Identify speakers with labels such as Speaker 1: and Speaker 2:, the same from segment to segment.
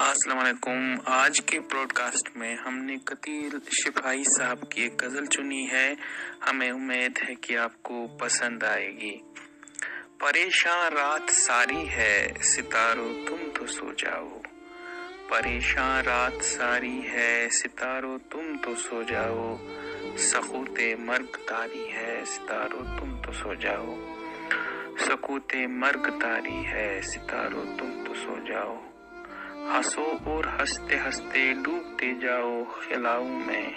Speaker 1: अस्सलाम वालेकुम आज के ब्रॉडकास्ट में हमने कतील शिफाई साहब की एक गज़ल चुनी है। हमें उम्मीद है कि आपको पसंद आएगी। परेशान रात सारी है, सितारों तुम तो सो जाओ। परेशान रात सारी है, सितारों तुम तो सो जाओ। सकूते मर्ग तारी है, सितारों तुम तो सो जाओ। सकूते मर्ग तारी है, सितारों तुम तो सो जाओ। हंसो और हँसते हँसते डूबते जाओ, खिलाऊ में।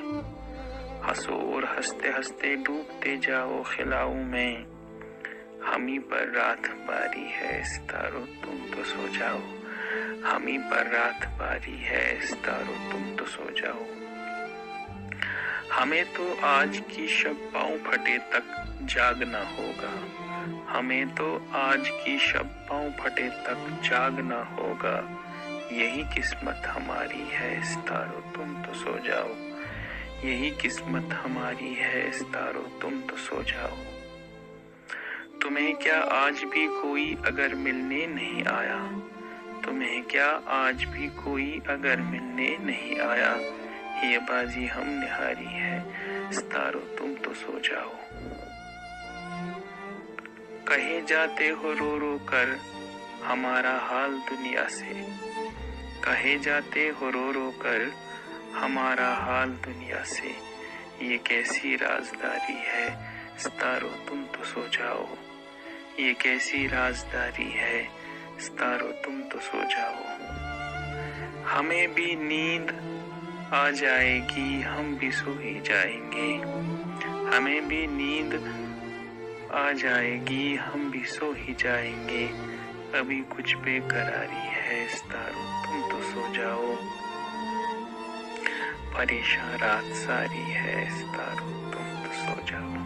Speaker 1: हंसो और हँसते हँसते डूबते जाओ, खिलाऊ में। हमी पर रात बारी है, सितारो तुम तो सो जाओ। हमी पर रात बारी है, सितारो तुम तो सो जाओ। हमें तो आज की शब पाँव फटे तक जागना होगा। हमें तो आज की शब पाँव फटे तक जागना होगा। यही किस्मत हमारी है, सितारो, तुम तो सो जाओ। यही किस्मत हमारी है, सितारो, तुम तो सो जाओ। तुम्हें क्या आज भी कोई अगर मिलने नहीं आया? तुम्हें क्या आज भी कोई अगर मिलने नहीं आया? ये बाजी हम निहारी है, सितारो, तुम तो सो जाओ। कहे जाते हो रो रो कर, हमारा हाल दुनिया से। कहे जाते हो रो रो कर हमारा हाल दुनिया से। ये कैसी राजदारी है? सितारो, तुम तो सो जाओ। ये कैसी राजदारी है? सितारो, तुम तो सो जाओ। हमें भी नींद आ जाएगी, हम भी सो ही जाएँगे। हमें भी नींद आ जाएगी, हम भी सो ही जाएँगे। अभी कुछ बेकरारी सितारों तुम तो सो जाओ परेशान रात सारी है इस तारो तुम तो सो जाओ